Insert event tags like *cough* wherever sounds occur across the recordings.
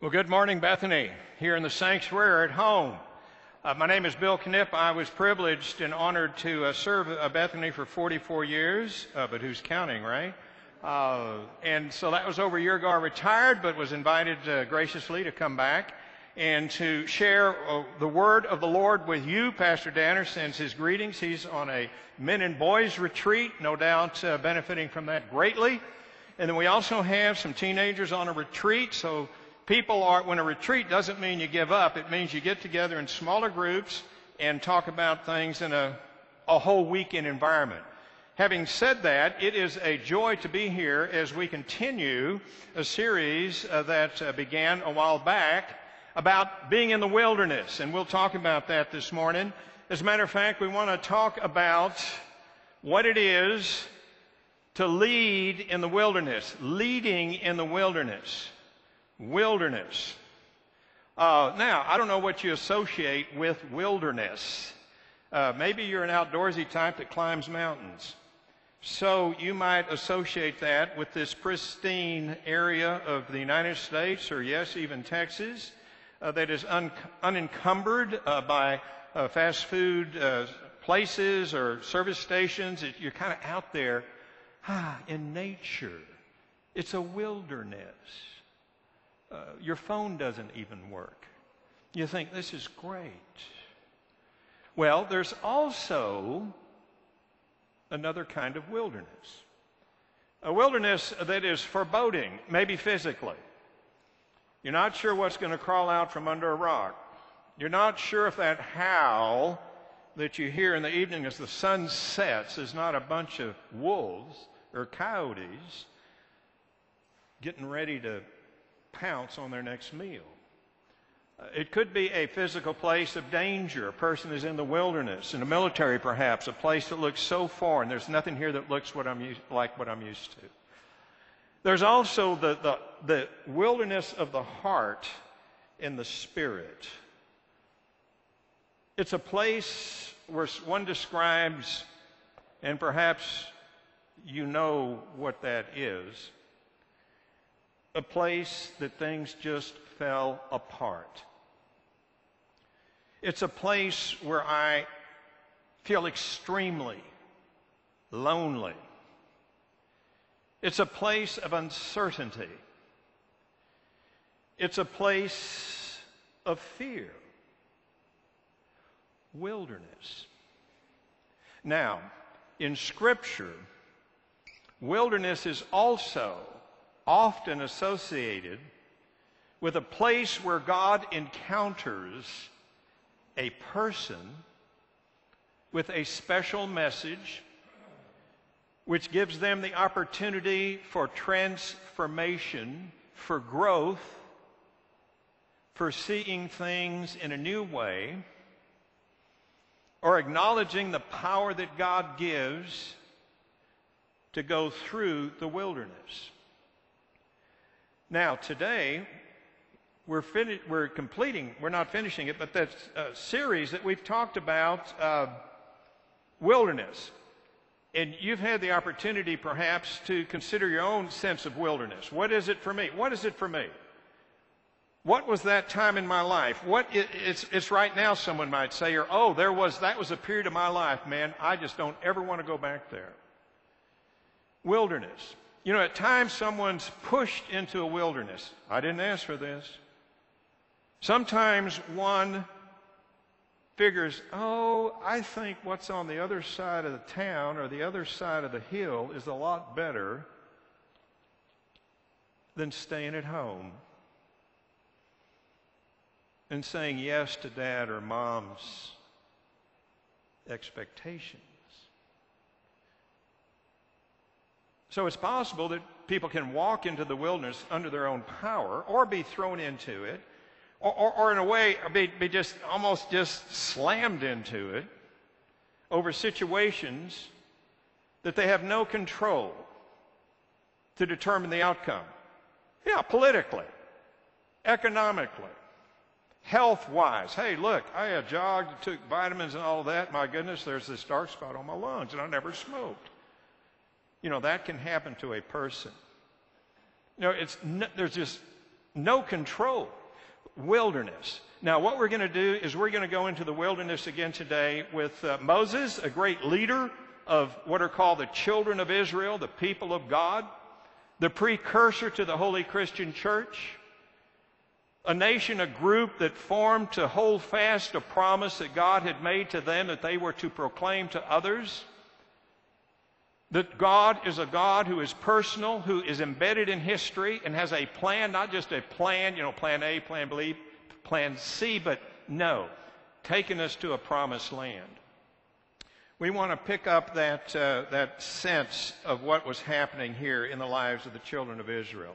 Well, good morning, Bethany, here in the sanctuary at home. Uh, my name is Bill Knipp. I was privileged and honored to uh, serve uh, Bethany for 44 years, uh, but who's counting, right? Uh, and so that was over a year ago. I retired, but was invited uh, graciously to come back and to share the word of the Lord with you. Pastor Danner sends his greetings. He's on a men and boys retreat, no doubt benefiting from that greatly. And then we also have some teenagers on a retreat, so people are, when a retreat doesn't mean you give up, it means you get together in smaller groups and talk about things in a, a whole weekend environment. Having said that, it is a joy to be here as we continue a series uh, that uh, began a while back about being in the wilderness, and we'll talk about that this morning. As a matter of fact, we want to talk about what it is to lead in the wilderness, leading in the wilderness wilderness. Uh, now, I don't know what you associate with wilderness. Uh, maybe you're an outdoorsy type that climbs mountains. So you might associate that with this pristine area of the United States, or yes, even Texas, uh, that is un- unencumbered uh, by uh, fast food uh, places or service stations. It, you're kind of out there ah, in nature. It's a wilderness. Uh, your phone doesn't even work. You think, this is great. Well, there's also another kind of wilderness. A wilderness that is foreboding, maybe physically. You're not sure what's going to crawl out from under a rock. You're not sure if that howl that you hear in the evening as the sun sets is not a bunch of wolves or coyotes getting ready to pounce on their next meal. Uh, it could be a physical place of danger. A person is in the wilderness, in the military perhaps, a place that looks so foreign. There's nothing here that looks what I'm like what I'm used to. There's also the, the, the wilderness of the heart and the spirit. It's a place where one describes, and perhaps you know what that is a place that things just fell apart. It's a place where I feel extremely lonely. It's a place of uncertainty. It's a place of fear. Wilderness. Now, in Scripture, wilderness is also often associated with a place where God encounters a person with a special message which gives them the opportunity for transformation, for growth, for seeing things in a new way, or acknowledging the power that God gives to go through the wilderness. Now, today, we're, fin- we're completing, we're not finishing it, but that uh, series that we've talked about uh, wilderness. And you've had the opportunity perhaps to consider your own sense of wilderness. What is it for me? What is it for me? What was that time in my life? What it's, it's right now, someone might say, or oh, there was that was a period of my life, man. I just don't ever want to go back there. Wilderness. You know, at times someone's pushed into a wilderness. I didn't ask for this. Sometimes one figures, oh, I think what's on the other side of the town or the other side of the hill is a lot better than staying at home and saying yes to dad or mom's expectations. So it's possible that people can walk into the wilderness under their own power or be thrown into it, or, or, or in a way, be, be just almost just slammed into it over situations that they have no control to determine the outcome. Yeah, politically, economically, health wise. Hey, look, I jogged, took vitamins and all that. My goodness, there's this dark spot on my lungs, and I never smoked. You know, that can happen to a person. You know, it's, there's just no control, wilderness. Now, what we're going to do is we're going to go into the wilderness again today with uh, Moses, a great leader of what are called the children of Israel, the people of God, the precursor to the Holy Christian Church, a nation, a group that formed to hold fast a promise that God had made to them that they were to proclaim to others. That God is a God who is personal, who is embedded in history and has a plan, not just a plan, you know, plan A, plan B, plan C, but no, taking us to a promised land. We want to pick up that, uh, that sense of what was happening here in the lives of the children of Israel.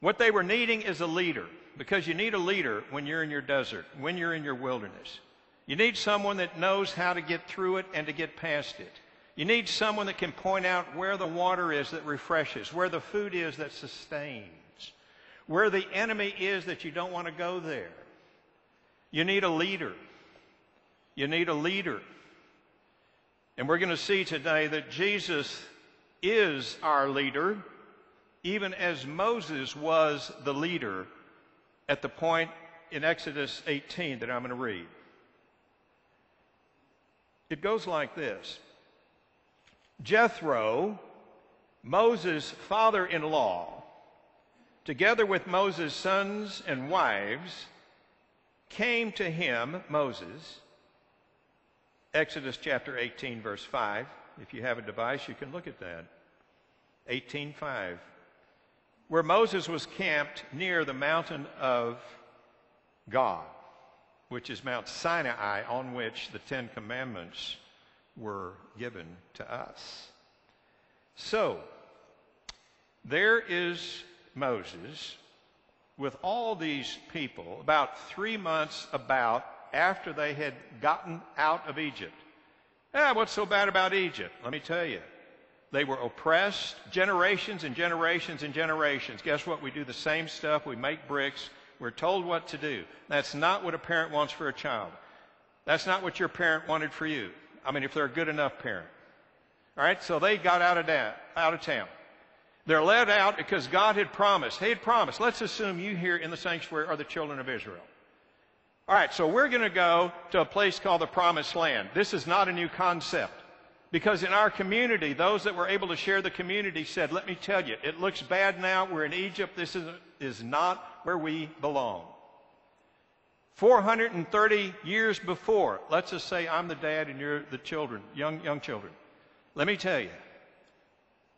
What they were needing is a leader, because you need a leader when you're in your desert, when you're in your wilderness. You need someone that knows how to get through it and to get past it. You need someone that can point out where the water is that refreshes, where the food is that sustains where the enemy is that you don't want to go there. You need a leader. You need a leader. And we're going to see today that Jesus is our leader, even as Moses was the leader at the point in Exodus 18 that I'm going to read. It goes like this Jethro, Moses' father in law, together with Moses' sons and wives, came to him, Moses, Exodus chapter 18, verse 5. If you have a device, you can look at that. 18:5, where Moses was camped near the mountain of God, which is Mount Sinai, on which the Ten Commandments were given to us. So, there is Moses with all these people about three months about after they had gotten out of Egypt. Ah, what's so bad about Egypt? Let me tell you. They were oppressed generations and generations and generations. Guess what? We do the same stuff. We make bricks. We're told what to do. That's not what a parent wants for a child. That's not what your parent wanted for you. I mean, if they're a good enough parent. All right, so they got out of, da- out of town. They're led out because God had promised. He had promised. Let's assume you here in the sanctuary are the children of Israel. All right, so we're going to go to a place called the Promised Land. This is not a new concept. Because in our community, those that were able to share the community said, let me tell you, it looks bad now. We're in Egypt. This is, is not where we belong. 430 years before, let's just say I'm the dad and you're the children, young, young children. Let me tell you,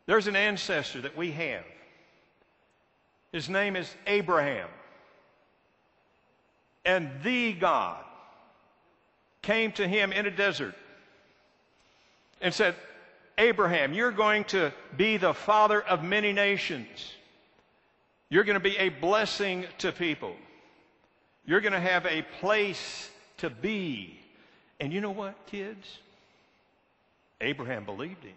there's an ancestor that we have. His name is Abraham. And the God came to him in a desert and said, Abraham, you're going to be the father of many nations. You're going to be a blessing to people. You're going to have a place to be. And you know what, kids? Abraham believed him.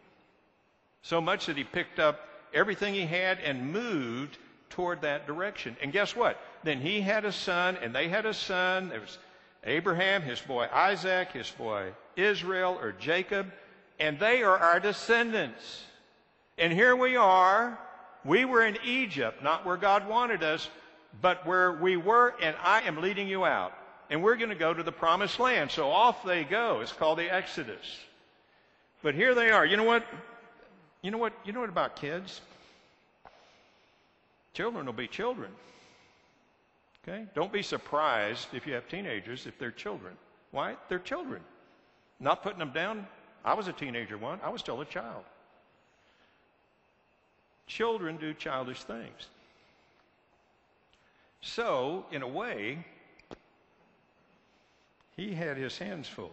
So much that he picked up everything he had and moved toward that direction. And guess what? Then he had a son, and they had a son. There was Abraham, his boy Isaac, his boy Israel or Jacob, and they are our descendants. And here we are. We were in Egypt, not where God wanted us, but where we were, and I am leading you out. And we're going to go to the promised land. So off they go. It's called the Exodus. But here they are. You know what? You know what? You know what about kids? Children will be children. Okay? Don't be surprised if you have teenagers if they're children. Why? They're children. Not putting them down. I was a teenager once. I was still a child. Children do childish things. So, in a way, he had his hands full.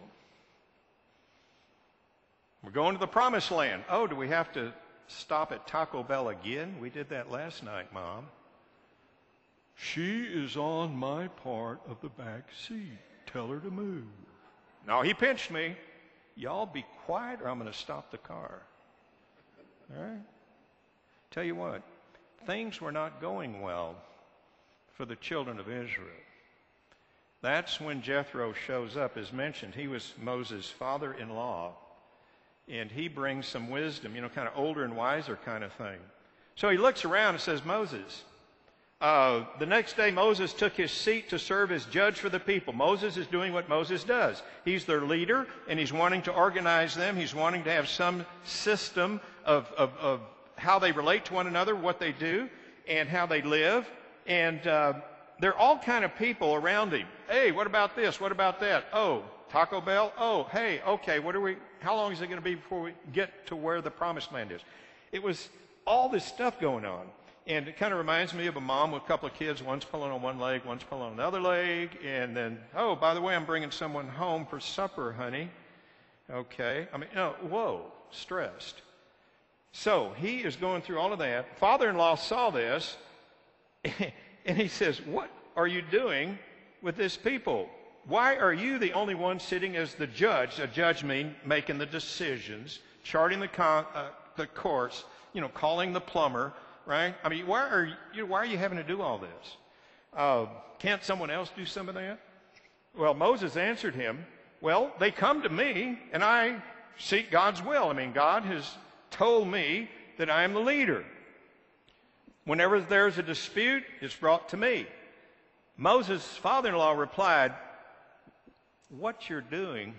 We're going to the promised land. Oh, do we have to stop at Taco Bell again? We did that last night, Mom. She is on my part of the back seat. Tell her to move. No, he pinched me. Y'all be quiet or I'm going to stop the car. All right? Tell you what, things were not going well for the children of Israel. That's when Jethro shows up, as mentioned. He was Moses' father in law and he brings some wisdom, you know, kind of older and wiser kind of thing. So he looks around and says, Moses, Uh, the next day, Moses took his seat to serve as judge for the people. Moses is doing what Moses does. He's their leader, and he's wanting to organize them. He's wanting to have some system of, of, of how they relate to one another, what they do, and how they live. And uh, there are all kind of people around him. Hey, what about this? What about that? Oh, Taco Bell. Oh, hey, okay. What are we? How long is it going to be before we get to where the promised land is? It was all this stuff going on. And it kind of reminds me of a mom with a couple of kids, one's pulling on one leg, one's pulling on the other leg, and then, oh, by the way, I'm bringing someone home for supper, honey. Okay. I mean, no, whoa, stressed. So he is going through all of that. Father in law saw this, *laughs* and he says, What are you doing with this people? Why are you the only one sitting as the judge? A judge means making the decisions, charting the, con- uh, the course, you know, calling the plumber, right? I mean, why are you, why are you having to do all this? Uh, can't someone else do some of that? Well, Moses answered him, Well, they come to me and I seek God's will. I mean, God has told me that I am the leader. Whenever there's a dispute, it's brought to me. Moses' father in law replied, What you're doing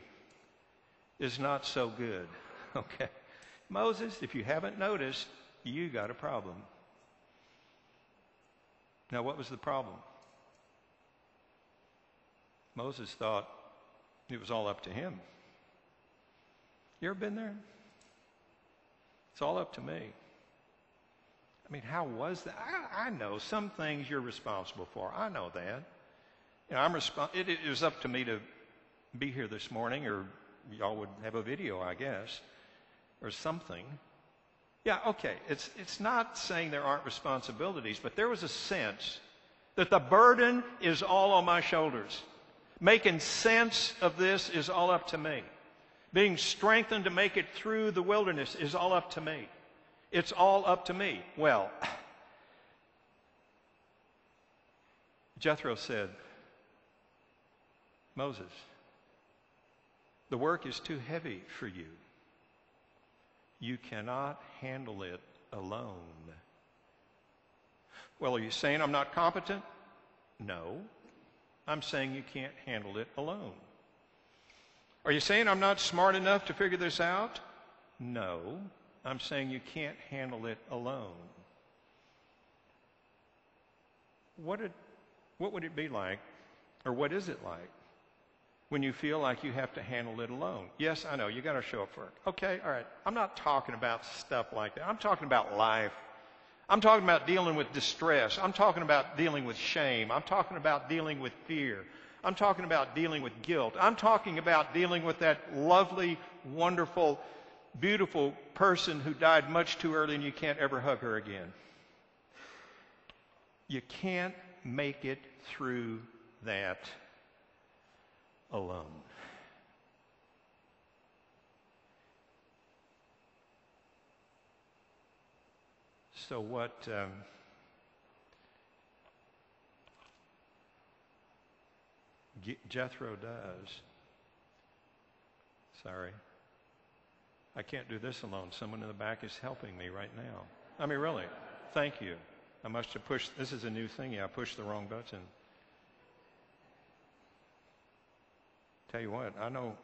is not so good. *laughs* Okay. Moses, if you haven't noticed, you got a problem. Now, what was the problem? Moses thought it was all up to him. You ever been there? It's all up to me. I mean, how was that? I, I know some things you're responsible for. I know that. You know, I'm resp- it, it was up to me to be here this morning, or y'all would have a video, I guess, or something. Yeah, okay. It's, it's not saying there aren't responsibilities, but there was a sense that the burden is all on my shoulders. Making sense of this is all up to me. Being strengthened to make it through the wilderness is all up to me. It's all up to me. Well, Jethro said, Moses, the work is too heavy for you. You cannot handle it alone. Well, are you saying I'm not competent? No. I'm saying you can't handle it alone. Are you saying I'm not smart enough to figure this out? No. I'm saying you can't handle it alone. What, it, what would it be like, or what is it like, when you feel like you have to handle it alone. Yes, I know, you got to show up for it. Okay, all right. I'm not talking about stuff like that. I'm talking about life. I'm talking about dealing with distress. I'm talking about dealing with shame. I'm talking about dealing with fear. I'm talking about dealing with guilt. I'm talking about dealing with that lovely, wonderful, beautiful person who died much too early and you can't ever hug her again. You can't make it through that alone. So, what um, Jethro does, sorry, I can't do this alone. Someone in the back is helping me right now. I mean, really, thank you. I must have pushed, this is a new thing. Yeah, I pushed the wrong button. Tell you what, I know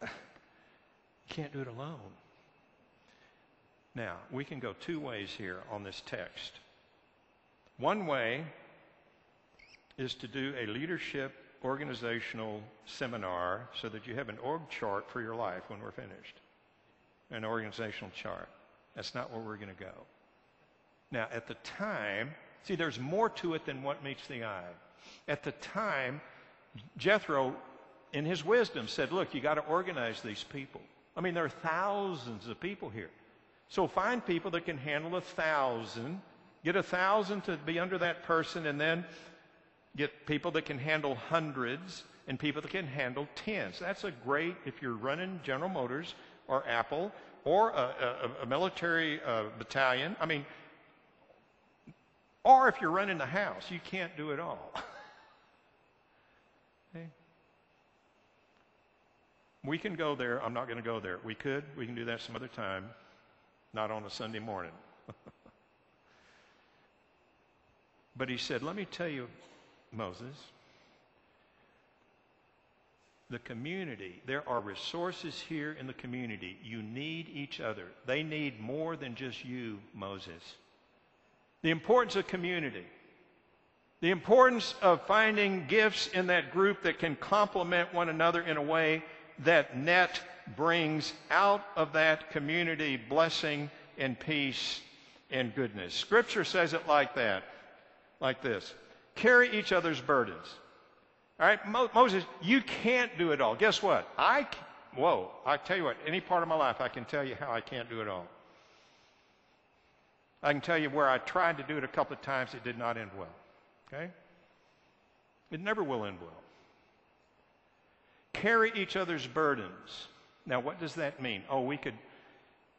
you *laughs* can't do it alone. Now, we can go two ways here on this text. One way is to do a leadership organizational seminar so that you have an org chart for your life when we're finished. An organizational chart. That's not where we're going to go. Now, at the time, see, there's more to it than what meets the eye. At the time, Jethro in his wisdom, said, Look, you got to organize these people. I mean, there are thousands of people here. So find people that can handle a thousand, get a thousand to be under that person, and then get people that can handle hundreds and people that can handle tens. That's a great, if you're running General Motors or Apple or a, a, a military uh, battalion, I mean, or if you're running the house, you can't do it all. *laughs* okay? We can go there. I'm not going to go there. We could. We can do that some other time, not on a Sunday morning. *laughs* But he said, Let me tell you, Moses, the community, there are resources here in the community. You need each other. They need more than just you, Moses. The importance of community. The importance of finding gifts in that group that can complement one another in a way that net brings out of that community blessing and peace and goodness. Scripture says it like that, like this carry each other's burdens. All right, Mo- Moses, you can't do it all. Guess what? I, whoa, I tell you what, any part of my life, I can tell you how I can't do it all. I can tell you where I tried to do it a couple of times, it did not end well. Okay? It never will end well. Carry each other's burdens. Now, what does that mean? Oh, we could,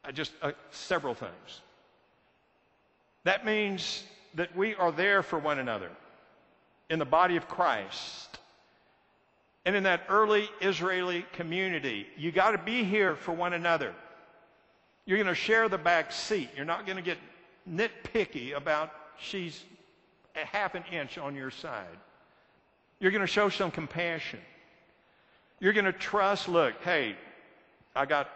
uh, just uh, several things. That means that we are there for one another in the body of Christ. And in that early Israeli community, you got to be here for one another. You're going to share the back seat. You're not going to get nitpicky about she's a half an inch on your side. You're going to show some compassion. You're going to trust, look, hey, I got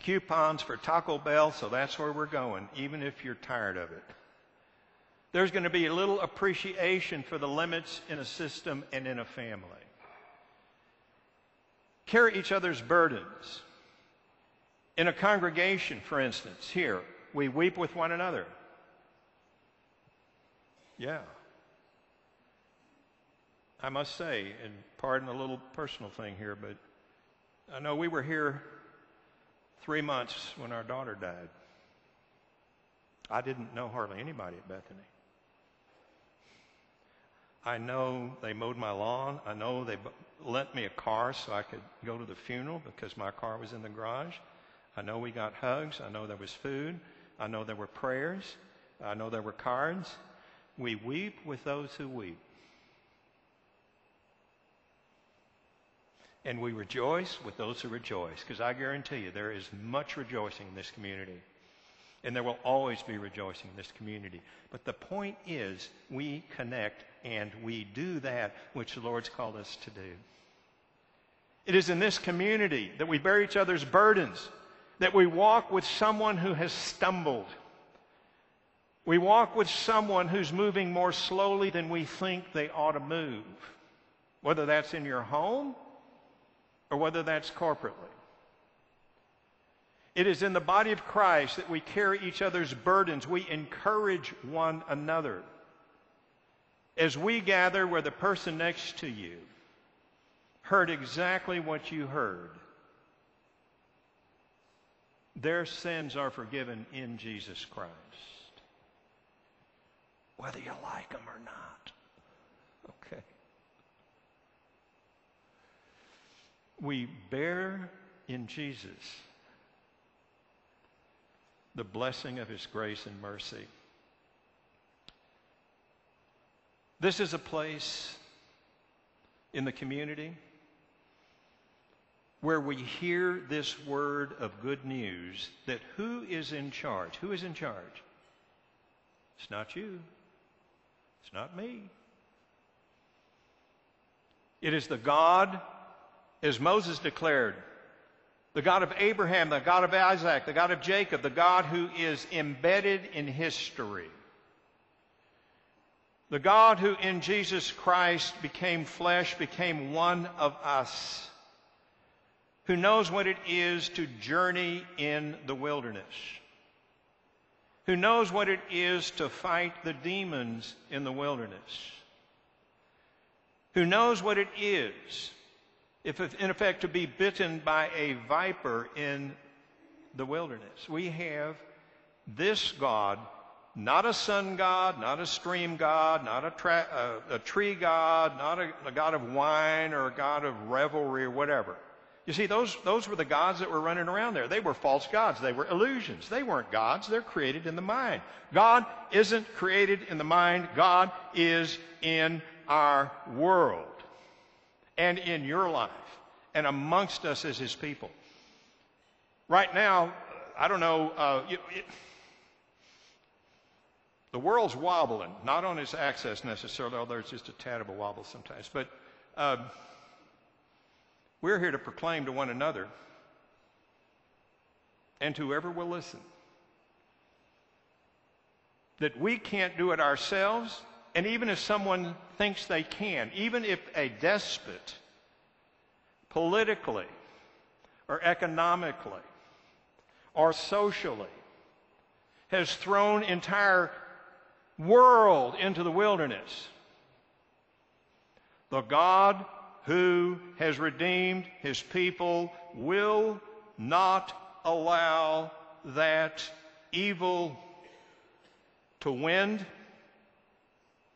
coupons for Taco Bell, so that's where we're going, even if you're tired of it. There's going to be a little appreciation for the limits in a system and in a family. Carry each other's burdens. In a congregation, for instance, here, we weep with one another. Yeah. I must say, and pardon a little personal thing here, but I know we were here three months when our daughter died. I didn't know hardly anybody at Bethany. I know they mowed my lawn. I know they lent me a car so I could go to the funeral because my car was in the garage. I know we got hugs. I know there was food. I know there were prayers. I know there were cards. We weep with those who weep. And we rejoice with those who rejoice, because I guarantee you there is much rejoicing in this community. And there will always be rejoicing in this community. But the point is, we connect and we do that which the Lord's called us to do. It is in this community that we bear each other's burdens, that we walk with someone who has stumbled. We walk with someone who's moving more slowly than we think they ought to move, whether that's in your home or whether that's corporately. It is in the body of Christ that we carry each other's burdens. We encourage one another. As we gather where the person next to you heard exactly what you heard, their sins are forgiven in Jesus Christ. Whether you like them or not. Okay. We bear in Jesus the blessing of his grace and mercy. This is a place in the community where we hear this word of good news that who is in charge? Who is in charge? It's not you. It's not me. It is the God, as Moses declared, the God of Abraham, the God of Isaac, the God of Jacob, the God who is embedded in history. The God who in Jesus Christ became flesh, became one of us, who knows what it is to journey in the wilderness, who knows what it is to fight the demons in the wilderness, who knows what it is, if in effect, to be bitten by a viper in the wilderness. We have this God not a sun god, not a stream god, not a, tra- uh, a tree god, not a, a, god of wine or a god of revelry or whatever. You see, those, those were the gods that were running around there. They were false gods. They were illusions. They weren't gods. They're created in the mind. God isn't created in the mind. God is in our world and in your life and amongst us as his people. Right now, I don't know, uh, it, The world's wobbling, not on its axis necessarily, although it's just a tad of a wobble sometimes. But uh, we're here to proclaim to one another and to whoever will listen that we can't do it ourselves, and even if someone thinks they can, even if a despot, politically or economically or socially, has thrown entire world into the wilderness. The God who has redeemed his people will not allow that evil to win.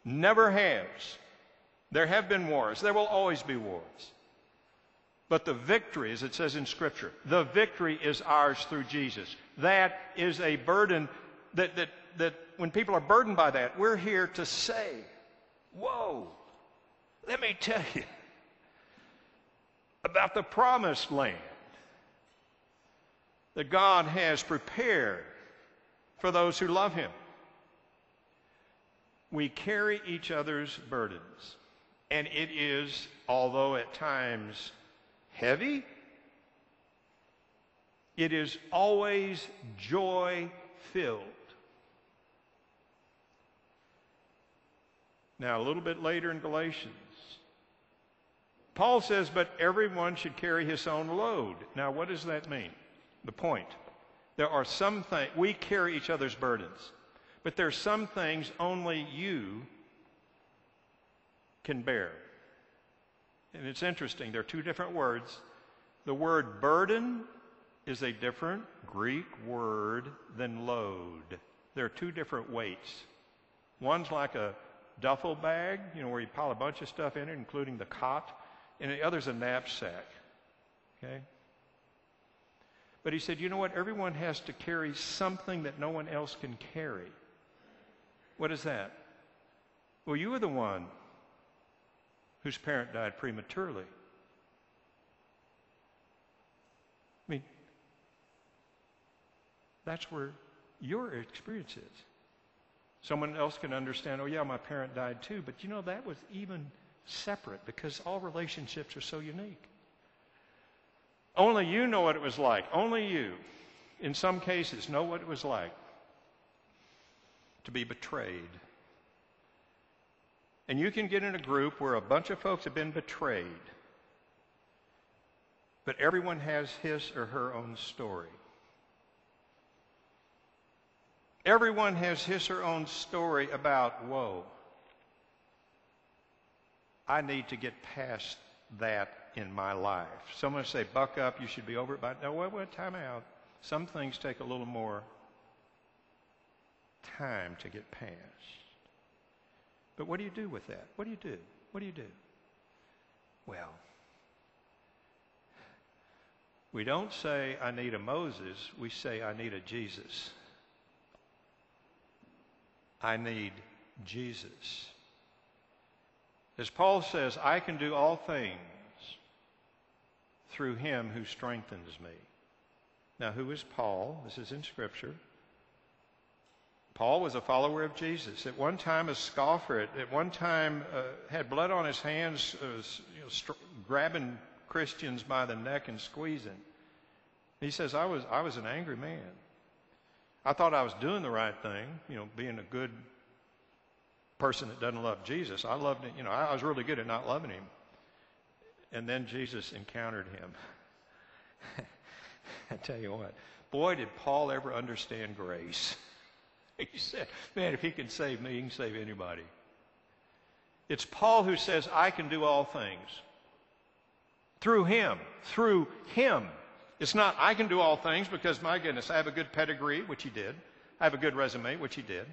Never has. There have been wars. There will always be wars. But the victory, as it says in Scripture, the victory is ours through Jesus. That is a burden that, that, that when people are burdened by that, we're here to say, Whoa, let me tell you about the promised land that God has prepared for those who love Him. We carry each other's burdens, and it is, although at times heavy, it is always joy filled. Now, a little bit later in Galatians, Paul says, But everyone should carry his own load. Now, what does that mean? The point. There are some things, we carry each other's burdens, but there are some things only you can bear. And it's interesting, there are two different words. The word burden is a different Greek word than load. There are two different weights. One's like a duffel bag, you know, where you pile a bunch of stuff in it, including the cot, and the other's a knapsack. Okay? But he said, you know what? Everyone has to carry something that no one else can carry. What is that? Well, you were the one whose parent died prematurely. I mean, that's where your experience is. Someone else can understand, oh, yeah, my parent died too, but you know, that was even separate because all relationships are so unique. Only you know what it was like. Only you, in some cases, know what it was like to be betrayed. And you can get in a group where a bunch of folks have been betrayed, but everyone has his or her own story. Everyone has his or her own story about, whoa, I need to get past that in my life. Someone say, buck up, you should be over it by no, wait, wait, time out. Some things take a little more time to get past. But what do you do with that? What do you do? What do you do? Well, we don't say, I need a Moses. We say, I need a Jesus. I need Jesus. As Paul says, I can do all things through him who strengthens me. Now, who is Paul? This is in Scripture. Paul was a follower of Jesus. At one time, a scoffer. At, at one time, uh, had blood on his hands, uh, you know, str- grabbing Christians by the neck and squeezing. He says, I was, I was an angry man. I thought I was doing the right thing, you know, being a good person that doesn't love Jesus. I loved it, you know, I was really good at not loving him. And then Jesus encountered him. *laughs* I tell you what, boy, did Paul ever understand grace. *laughs* He said, man, if he can save me, he can save anybody. It's Paul who says, I can do all things. Through him. Through him. It's not, I can do all things because, my goodness, I have a good pedigree, which he did. I have a good resume, which he did.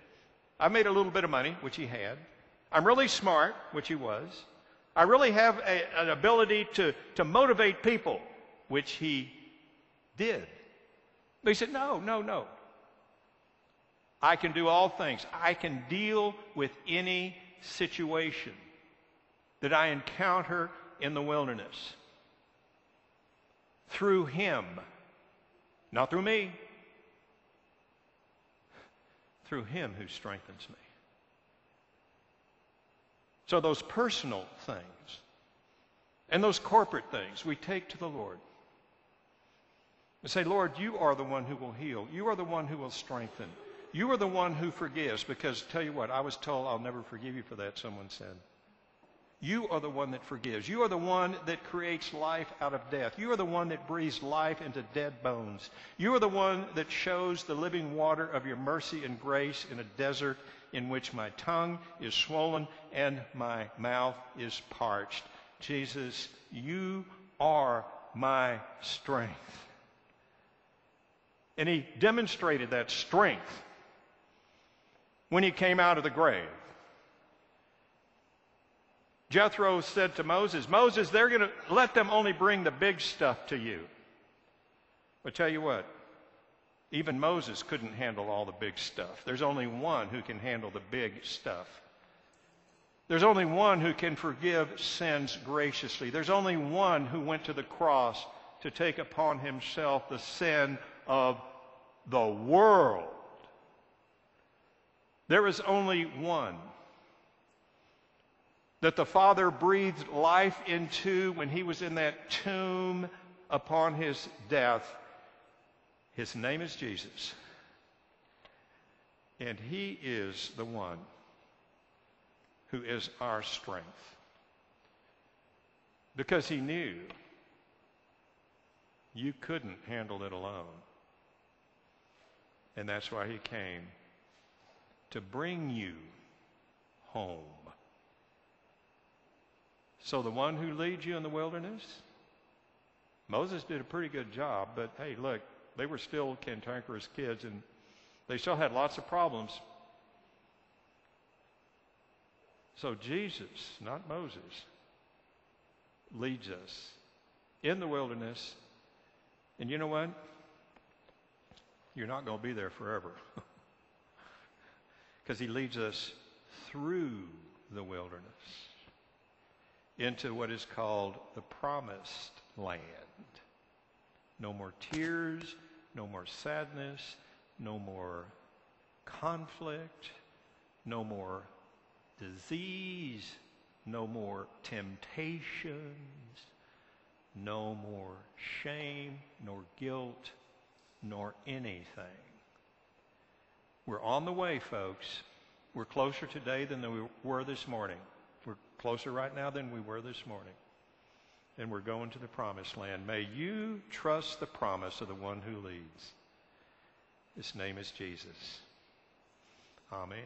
I made a little bit of money, which he had. I'm really smart, which he was. I really have a, an ability to, to motivate people, which he did. He said, No, no, no. I can do all things. I can deal with any situation that I encounter in the wilderness through him, not through me, through him who strengthens me. So those personal things and those corporate things we take to the Lord and say, Lord, you are the one who will heal. You are the one who will strengthen. You are the one who forgives. Because tell you what, I was told I'll never forgive you for that, someone said. You are the one that forgives. You are the one that creates life out of death. You are the one that breathes life into dead bones. You are the one that shows the living water of your mercy and grace in a desert in which my tongue is swollen and my mouth is parched. Jesus, you are my strength. And he demonstrated that strength when he came out of the grave. Jethro said to Moses, Moses, they're going to let them only bring the big stuff to you. But tell you what, even Moses couldn't handle all the big stuff. There's only one who can handle the big stuff. There's only one who can forgive sins graciously. There's only one who went to the cross to take upon himself the sin of the world. There is only one that the Father breathed life into when he was in that tomb upon his death. His name is Jesus. And he is the one who is our strength. Because he knew you couldn't handle it alone. And that's why he came to bring you home. So the one who leads you in the wilderness, Moses did a pretty good job, but hey, look, they were still cantankerous kids and they still had lots of problems. So Jesus, not Moses, leads us in the wilderness. And you know what? You're not going to be there forever. *laughs* Because he leads us through the wilderness into what is called the promised land. No more tears, no more sadness, no more conflict, no more disease, no more temptations, no more shame, nor guilt, nor anything. We're on the way, folks. We're closer today than we were this morning closer right now than we were this morning. And we're going to the promised land. May you trust the promise of the one who leads. His name is Jesus. Amen.